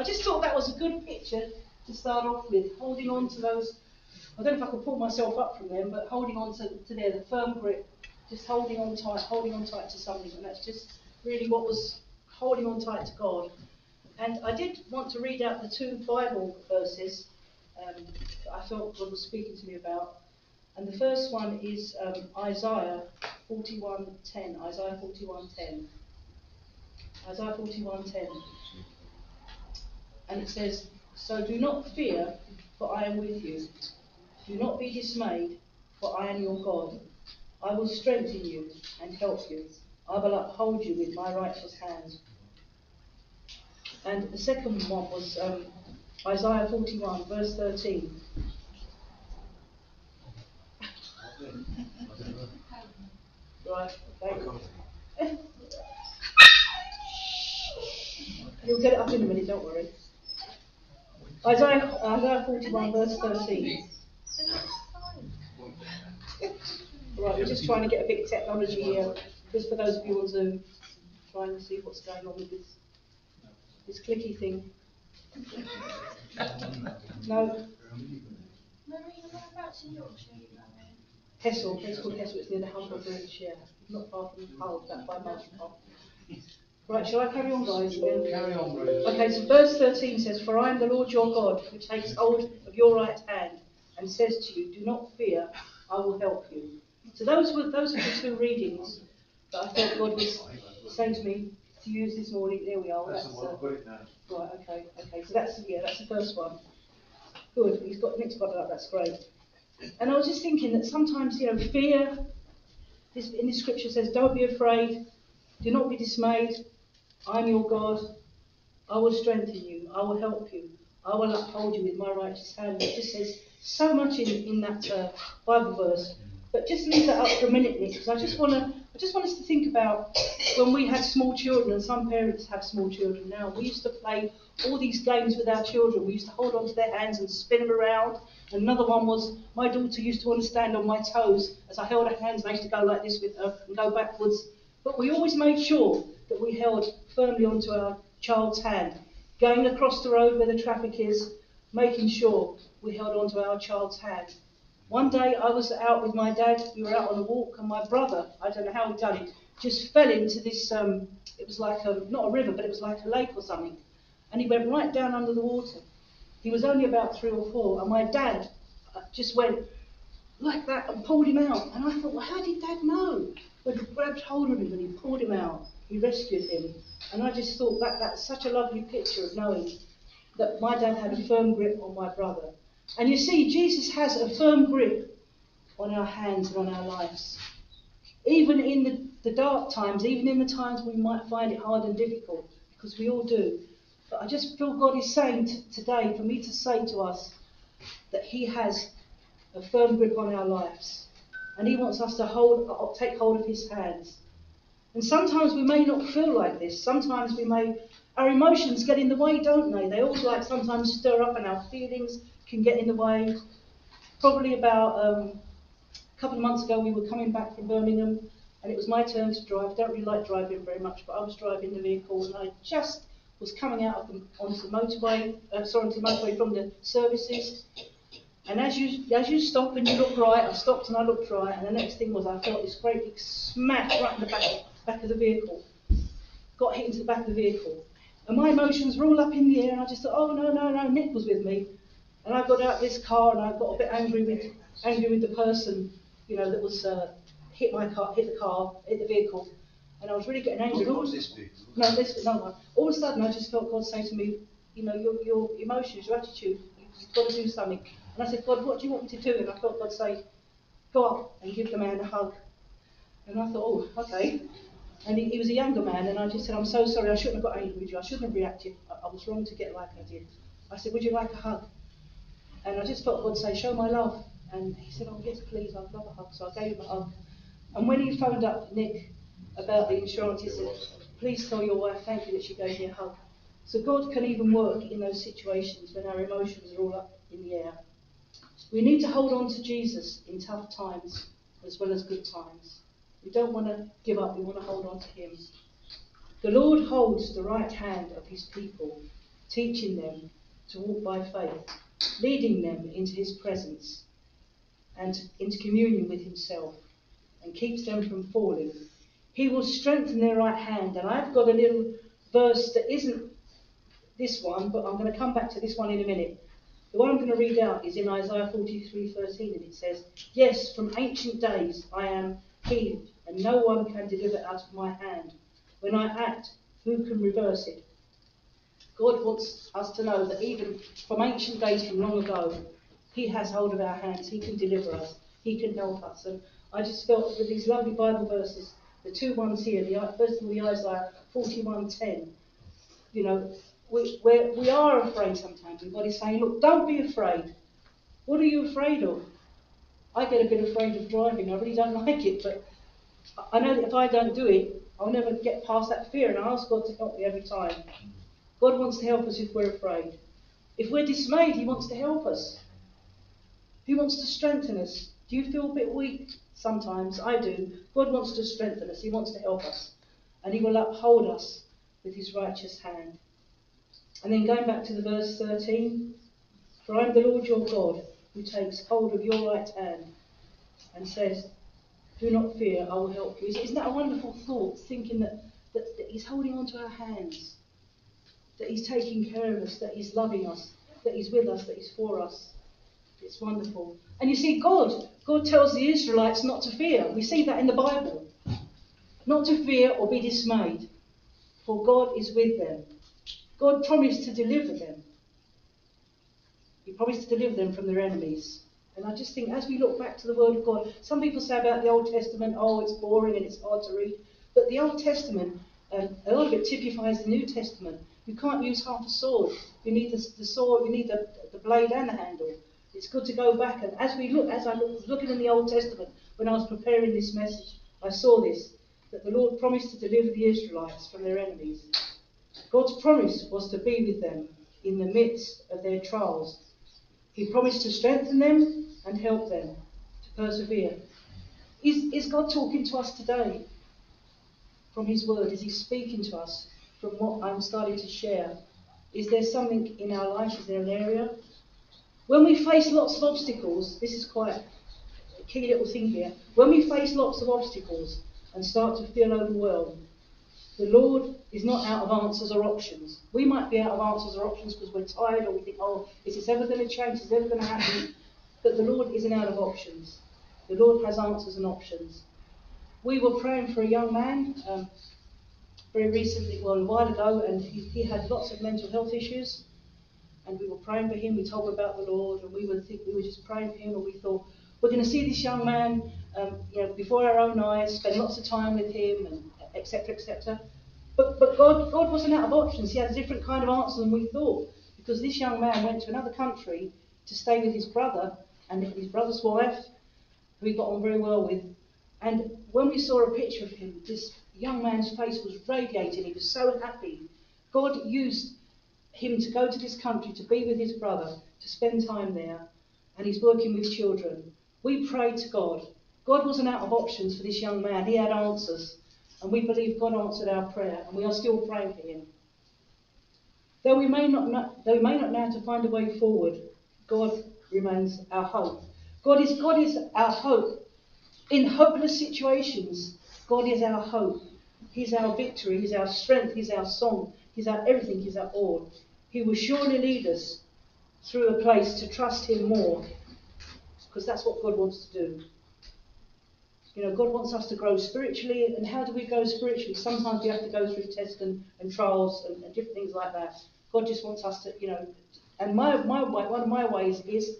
I just thought that was a good picture to start off with, holding on to those. I don't know if I could pull myself up from them, but holding on to, to there, the firm grip, just holding on tight, holding on tight to something, and that's just really what was holding on tight to God. And I did want to read out the two Bible verses um, that I felt God was speaking to me about. And the first one is um, Isaiah 41:10. Isaiah 41:10. Isaiah 41:10. And it says, So do not fear, for I am with you. Do not be dismayed, for I am your God. I will strengthen you and help you. I will uphold you with my righteous hand. And the second one was um, Isaiah 41, verse 13. right, okay. You'll get it up in a minute, don't worry. Isaiah, Isaiah 41, verse 13. Right, we're just trying to get a bit of technology here, just for those of you on Zoom, trying to see what's going on with this, this clicky thing. No, are? Hessle, place called Hessle, it's near the Humber Bridge, yeah, not far from Hull, five miles from Hull. Right, shall I carry on, guys? Carry on, Bruce. Okay, so verse 13 says, For I am the Lord your God, who takes hold of your right hand and says to you, Do not fear, I will help you. So those were those were the two readings that I thought God was saying to me to use this morning. There we are. That's That's, the one, uh, I've got it now. right. Okay. Okay. So that's yeah. That's the first one. Good. He's got next one up. That's great. And I was just thinking that sometimes you know fear. This in the scripture says, "Don't be afraid. Do not be dismayed. I'm your God. I will strengthen you. I will help you. I will uphold you with my righteous hand. It just says so much in, in that uh, Bible verse. But just leave that up for a minute, Nick, because I just want to. I just want us to think about when we had small children, and some parents have small children now. We used to play all these games with our children. We used to hold on to their hands and spin them around. Another one was my daughter used to want to stand on my toes as I held her hands. and I used to go like this with her and go backwards. But we always made sure that we held firmly onto our child's hand, going across the road where the traffic is, making sure we held onto our child's hand. One day I was out with my dad, we were out on a walk, and my brother, I don't know how he'd done it, just fell into this, um, it was like a, not a river, but it was like a lake or something. And he went right down under the water. He was only about three or four, and my dad uh, just went like that and pulled him out. And I thought, well, how did dad know? But he grabbed hold of him and he pulled him out. He rescued him. And I just thought that that's such a lovely picture of knowing that my dad had a firm grip on my brother. And you see, Jesus has a firm grip on our hands and on our lives. Even in the, the dark times, even in the times we might find it hard and difficult, because we all do. But I just feel God is saying t- today for me to say to us that He has a firm grip on our lives. And He wants us to hold, take hold of His hands. And sometimes we may not feel like this. Sometimes we may, our emotions get in the way, don't they? They all like sometimes stir up, and our feelings can get in the way. Probably about um, a couple of months ago, we were coming back from Birmingham, and it was my turn to drive. I don't really like driving very much, but I was driving the vehicle, and I just was coming out of the, onto the motorway, uh, sorry, onto the motorway from the services. And as you as you stop and you look right, I stopped and I looked right, and the next thing was I felt this great big smack right in the back back of the vehicle. Got hit into the back of the vehicle. And my emotions were all up in the air, and I just thought, oh no, no, no, Nick was with me. And I got out of this car and I got a bit angry with angry with the person, you know, that was uh, hit my car, hit the car, hit the vehicle. And I was really getting angry. What was this big? No, this no one. All of a sudden, I just felt God say to me, you know, your, your emotions, your attitude, you've got to do something. And I said, God, what do you want me to do? And I felt God say, go up and give the man a hug. And I thought, oh, okay. And he, he was a younger man, and I just said, I'm so sorry, I shouldn't have got angry with you. I shouldn't have reacted. I, I was wrong to get like I did. I said, would you like a hug? And I just felt God say, show my love. And he said, oh, yes, please, I'd love a hug. So I gave him a hug. And when he phoned up Nick about the insurance, he said, please tell your wife thank you that she gave me a hug. So God can even work in those situations when our emotions are all up in the air. We need to hold on to Jesus in tough times as well as good times. We don't want to give up, we want to hold on to Him. The Lord holds the right hand of His people. teaching them to walk by faith, leading them into his presence and into communion with himself, and keeps them from falling. He will strengthen their right hand. And I've got a little verse that isn't this one, but I'm going to come back to this one in a minute. The one I'm going to read out is in Isaiah 43:13, and it says, Yes, from ancient days I am he, and no one can deliver out of my hand. When I act, who can reverse it? God wants us to know that even from ancient days, from long ago, He has hold of our hands. He can deliver us. He can help us. And I just felt with these lovely Bible verses, the two ones here, the, first of all, the Isaiah 41:10. You know, we, we're, we are afraid sometimes, and God is saying, look, don't be afraid. What are you afraid of? I get a bit afraid of driving. I really don't like it, but I know that if I don't do it, I'll never get past that fear, and I ask God to help me every time. God wants to help us if we're afraid. If we're dismayed, He wants to help us. He wants to strengthen us. Do you feel a bit weak? Sometimes I do. God wants to strengthen us. He wants to help us. And He will uphold us with His righteous hand. And then going back to the verse 13 For I am the Lord your God who takes hold of your right hand and says, Do not fear, I will help you. Isn't that a wonderful thought, thinking that, that, that He's holding on to our hands, that He's taking care of us, that He's loving us, that He's with us, that He's for us? It's wonderful. And you see, God, God tells the Israelites not to fear. We see that in the Bible. Not to fear or be dismayed, for God is with them. God promised to deliver them. He promised to deliver them from their enemies. And I just think, as we look back to the Word of God, some people say about the Old Testament, oh, it's boring and it's hard to read. But the Old Testament, um, a lot of it typifies the New Testament. You can't use half a sword. You need the, the sword, you need the, the blade and the handle. It's good to go back. And as we look, as I was looking in the Old Testament, when I was preparing this message, I saw this that the Lord promised to deliver the Israelites from their enemies. God's promise was to be with them in the midst of their trials. He promised to strengthen them and help them to persevere. Is, is God talking to us today from His Word? Is He speaking to us from what I'm starting to share? Is there something in our life? Is there an area? When we face lots of obstacles, this is quite a key little thing here. When we face lots of obstacles and start to feel overwhelmed, the Lord is not out of answers or options. We might be out of answers or options because we're tired or we think, oh, is this ever going to change? Is this ever going to happen? But the Lord isn't out of options. The Lord has answers and options. We were praying for a young man um, very recently, well, a while ago, and he, he, had lots of mental health issues. And we were praying for him. We told him about the Lord, and we were think, we were just praying for him, and we thought we're going to see this young man, um, you know, before our own eyes, spend lots of time with him, and etc., etc. But, but God, God wasn't out of options. He had a different kind of answer than we thought. Because this young man went to another country to stay with his brother and his brother's wife, who he got on very well with. And when we saw a picture of him, this young man's face was radiating. He was so happy. God used him to go to this country to be with his brother, to spend time there, and he's working with children. We prayed to God. God wasn't out of options for this young man, he had answers. And we believe God answered our prayer, and we are still praying for him. Though we may not know, though we may not know how to find a way forward, God remains our hope. God is God is our hope. In hopeless situations, God is our hope. He's our victory, He's our strength, He's our song, He's our everything, He's our all. He will surely lead us through a place to trust Him more, because that's what God wants to do. You know, God wants us to grow spiritually, and how do we grow spiritually? Sometimes we have to go through tests and, and trials and, and different things like that. God just wants us to, you know, and my, my way, one of my ways is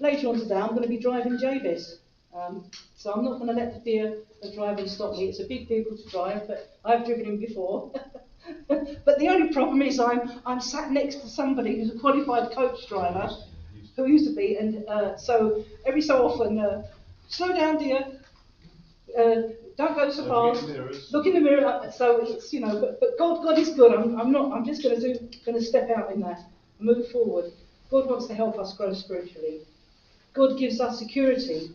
later on today I'm going to be driving Jabez. Um, so I'm not going to let the fear of driving stop me. It's a big vehicle to drive, but I've driven him before. but the only problem is I'm I'm sat next to somebody who's a qualified coach driver, who used to be, and uh, so every so often, uh, slow down, dear uh, don't go so fast. Look in the mirror. So it's you know, but, but God, God is good. I'm, I'm not. I'm just going to do, going to step out in that, move forward. God wants to help us grow spiritually. God gives us security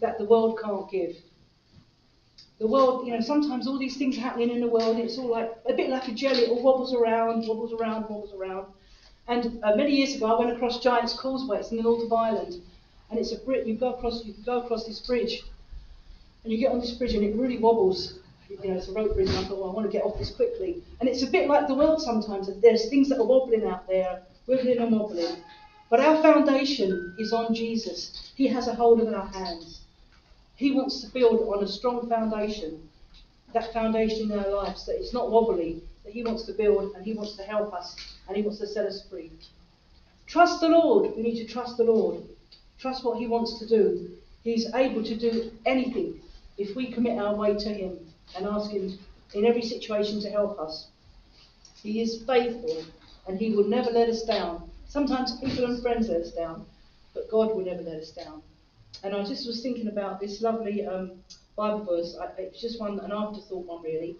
that the world can't give. The world, you know, sometimes all these things are happening in the world. It's all like a bit like a jelly. It all wobbles around, wobbles around, wobbles around. And uh, many years ago, I went across Giant's Causeway. It's in the north of Ireland, and it's a bridge. You go across. You go across this bridge, and you get on this bridge, and it really wobbles. You know, it's a rope bridge, and I thought, well, I want to get off this quickly. And it's a bit like the world sometimes. There's things that are wobbling out there, wiggling and wobbling. But our foundation is on Jesus. He has a hold of our hands. He wants to build on a strong foundation, that foundation in our lives, that is not wobbly, that He wants to build and He wants to help us and He wants to set us free. Trust the Lord. We need to trust the Lord. Trust what He wants to do. He's able to do anything if we commit our way to Him and ask Him in every situation to help us. He is faithful and He will never let us down. Sometimes people and friends let us down, but God will never let us down. And I just was thinking about this lovely um, Bible verse. I, it's just one, an afterthought one, really.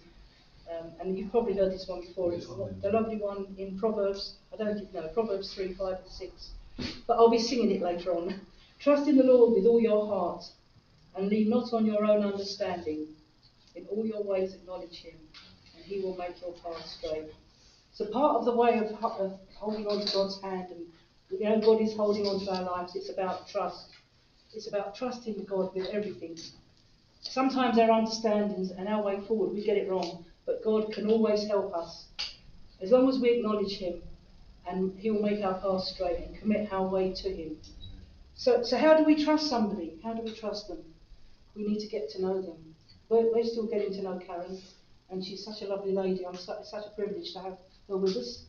Um, and you've probably heard this one before. It's the lovely one in Proverbs. I don't know Proverbs three, five, and six. But I'll be singing it later on. Trust in the Lord with all your heart, and lean not on your own understanding. In all your ways acknowledge Him, and He will make your path straight. So part of the way of, of holding on to God's hand, and you know, God is holding on to our lives. It's about trust. It's about trusting God with everything. Sometimes our understandings and our way forward, we get it wrong, but God can always help us. As long as we acknowledge Him, and He will make our path straight and commit our way to Him. So, so how do we trust somebody? How do we trust them? We need to get to know them. We're, we're still getting to know Karen, and she's such a lovely lady. I'm su- such a privilege to have her with us.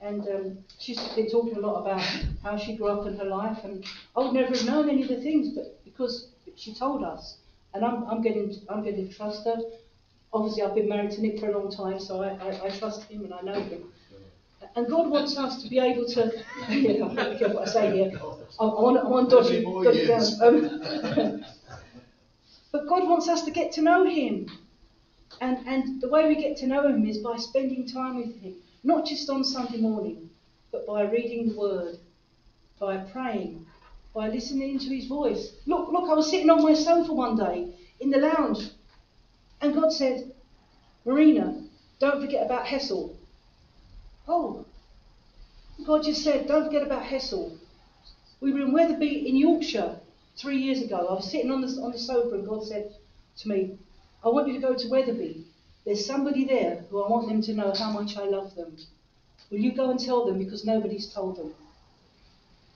And um, she's been talking a lot about how she grew up in her life, and I would never have known any of the things, but because she told us, and I'm, I'm getting I'm getting to trust her. Obviously, I've been married to Nick for a long time, so I, I, I trust him and I know him. And God wants us to be able to. yeah, I'm not careful what I say here. I, I want, I want dodgy, dodgy down. Um, God wants us to get to know Him, and and the way we get to know Him is by spending time with Him. Not just on Sunday morning, but by reading the Word, by praying, by listening to His voice. Look, look, I was sitting on my sofa one day in the lounge, and God said, Marina, don't forget about Hessle. Oh, God just said, don't forget about Hessle. We were in Wetherby in Yorkshire three years ago. I was sitting on the, on the sofa, and God said to me, I want you to go to Wetherby there's somebody there who I want them to know how much I love them. Will you go and tell them because nobody's told them?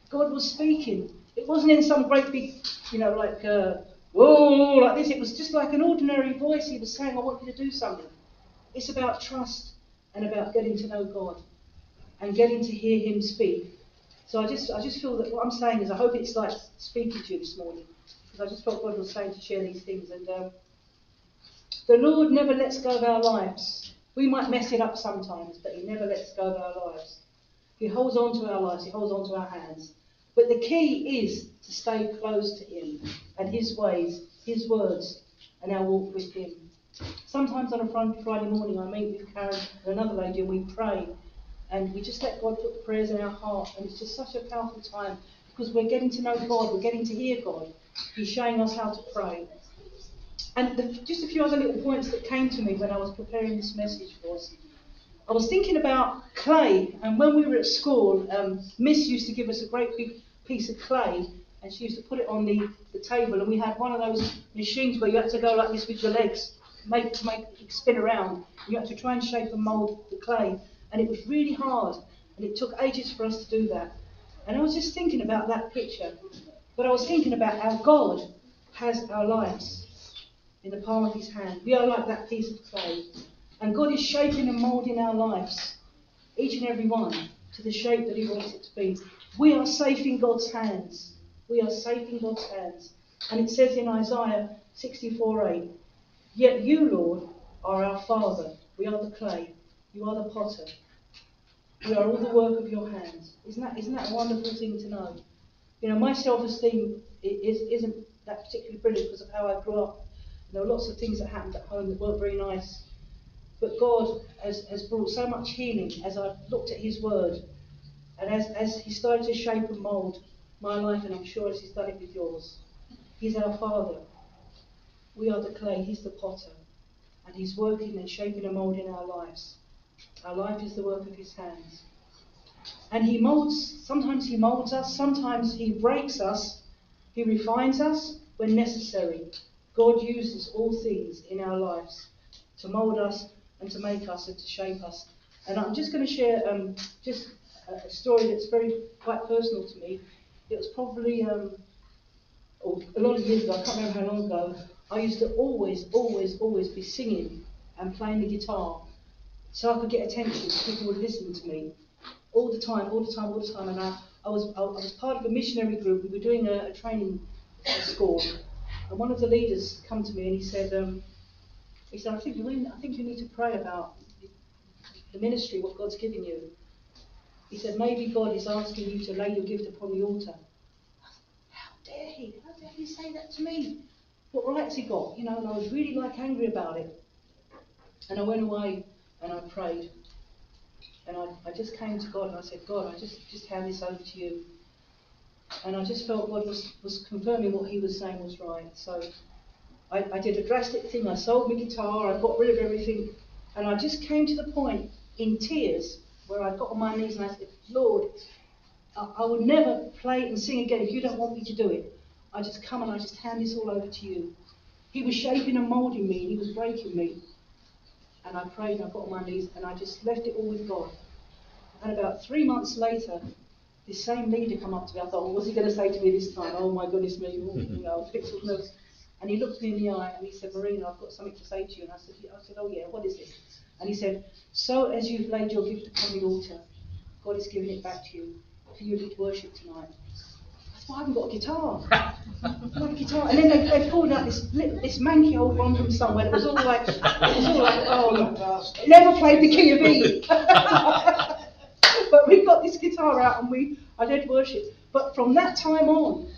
God was speaking. It wasn't in some great big, you know, like, uh, whoa, like this. It was just like an ordinary voice. He was saying, I want you to do something. It's about trust and about getting to know God and getting to hear Him speak. So I just, I just feel that what I'm saying is, I hope it's like speaking to you this morning because I just felt God was saying to share these things and. Um, the Lord never lets go of our lives. We might mess it up sometimes, but He never lets go of our lives. He holds on to our lives, He holds on to our hands. But the key is to stay close to Him and His ways, His words, and our walk with Him. Sometimes on a Friday morning, I meet with Karen and another lady, and we pray, and we just let God put the prayers in our heart, and it's just such a powerful time because we're getting to know God, we're getting to hear God. He's showing us how to pray. And the, just a few other little points that came to me when I was preparing this message was I was thinking about clay, and when we were at school, um, Miss used to give us a great big piece of clay, and she used to put it on the, the table, and we had one of those machines where you had to go like this with your legs, make make spin around. You had to try and shape and mould the clay, and it was really hard, and it took ages for us to do that. And I was just thinking about that picture, but I was thinking about how God has our lives in the palm of his hand. We are like that piece of clay. And God is shaping and moulding our lives, each and every one, to the shape that he wants it to be. We are safe in God's hands. We are safe in God's hands. And it says in Isaiah 64:8, Yet you, Lord, are our Father. We are the clay. You are the potter. We are all the work of your hands. Isn't that, isn't that a wonderful thing to know? You know, my self esteem is, isn't that particularly brilliant because of how I grew up there were lots of things that happened at home that weren't very nice. But God has, has brought so much healing as I've looked at His Word and as, as He started to shape and mould my life, and I'm sure as He's done it with yours. He's our Father. We are the clay, He's the potter. And He's working and shaping and moulding our lives. Our life is the work of His hands. And he molds, sometimes he molds us, sometimes he breaks us, he refines us when necessary. God uses all things in our lives to mold us and to make us and to shape us. And I'm just going to share um, just a story that's very quite personal to me. It was probably um, a lot of years ago, I can't remember how long ago. I used to always, always, always be singing and playing the guitar so I could get attention. People would listen to me all the time, all the time, all the time. And I, I was I, I was part of a missionary group. We were doing a, a training school, and one of the leaders come to me and he said, um, he said, I think you I think you need to pray about the ministry, what God's giving you. He said, maybe God is asking you to lay your gift upon the altar. How dare he? How dare he say that to me? What rights he got? You know, and I was really like angry about it. And I went away and I prayed. And I, I just came to God and I said, God, I just, just hand this over to you. And I just felt God was, was confirming what he was saying was right. So I, I did a drastic thing. I sold my guitar, I got rid of everything. And I just came to the point in tears where I got on my knees and I said, Lord, I, I will never play and sing again if you don't want me to do it. I just come and I just hand this all over to you. He was shaping and moulding me, and he was breaking me. And I prayed and I got on my knees and I just left it all with God. And about three months later, this same leader come up to me. I thought, well, what's he going to say to me this time? Oh my goodness me, oh, mm-hmm. you know, was. And he looked me in the eye and he said, Marina, I've got something to say to you. And I said, I said, oh yeah, what is it? And he said, so as you've laid your gift upon the altar, God has given it back to you for you to worship tonight. I haven't got a guitar. Have a guitar. And then they, they pulled out this this manky old one from somewhere. It was all like, it was all like, oh, never played the key of E. but we got this guitar out and we, I did worship. But from that time on,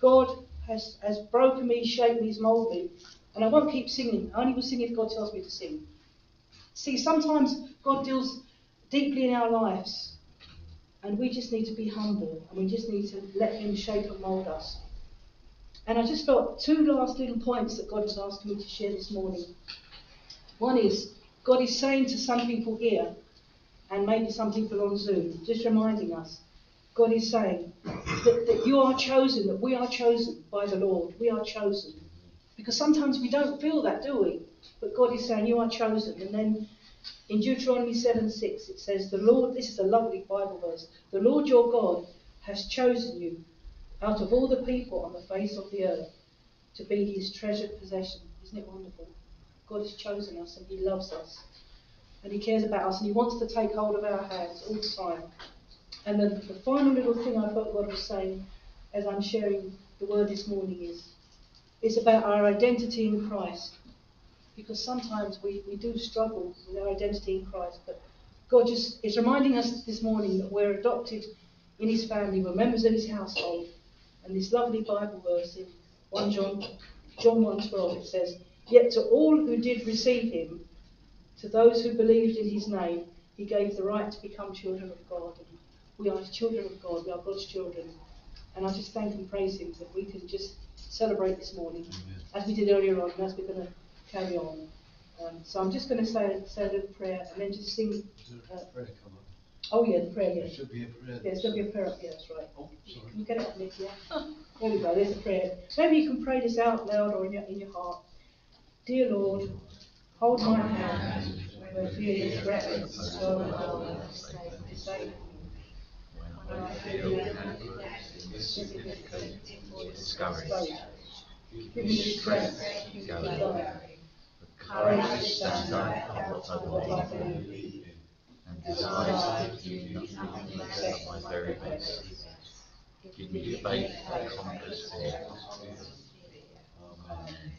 God has, has broken me, shaped me, molded me. And I won't keep singing. I only will sing if God tells me to sing. See, sometimes God deals deeply in our lives and we just need to be humble and we just need to let Him shape and mould us. And I just felt two last little points that God was asking me to share this morning. One is God is saying to some people here, and maybe some people on Zoom, just reminding us, God is saying that, that you are chosen, that we are chosen by the Lord. We are chosen. Because sometimes we don't feel that, do we? But God is saying, You are chosen. And then in Deuteronomy 7 6, it says, The Lord, this is a lovely Bible verse, the Lord your God has chosen you out of all the people on the face of the earth to be his treasured possession. Isn't it wonderful? God has chosen us and he loves us. And he cares about us and he wants to take hold of our hands all the time. And then the final little thing I felt God was saying as I'm sharing the word this morning is, is about our identity in Christ because sometimes we, we do struggle with our identity in Christ. But God just is reminding us this morning that we're adopted in His family, we're members of His household. And this lovely Bible verse in 1 John, John 1.12, it says, Yet to all who did receive Him, to those who believed in His name, He gave the right to become children of God. And we are children of God, we are God's children. And I just thank and praise Him that we can just celebrate this morning, Amen. as we did earlier on, and as we're going to carry on. Um, so I'm just going to say, say a little prayer and then just sing. Uh, prayer come up? Oh yeah, the prayer. Yeah. There should be a prayer. Yeah, there should be a prayer up. Yeah, that's right. Oh, sorry. Can you get it up, Nick? Yeah. there we go. There's a prayer. Maybe you can pray this out loud or in your in your heart. Dear Lord, hold my hand when fear is threatened, so I say, when I feel discouraged. Give me strength to go. To stand up for believe in. And desire to do nothing less my very best. Give me faith to conquer fear. Amen.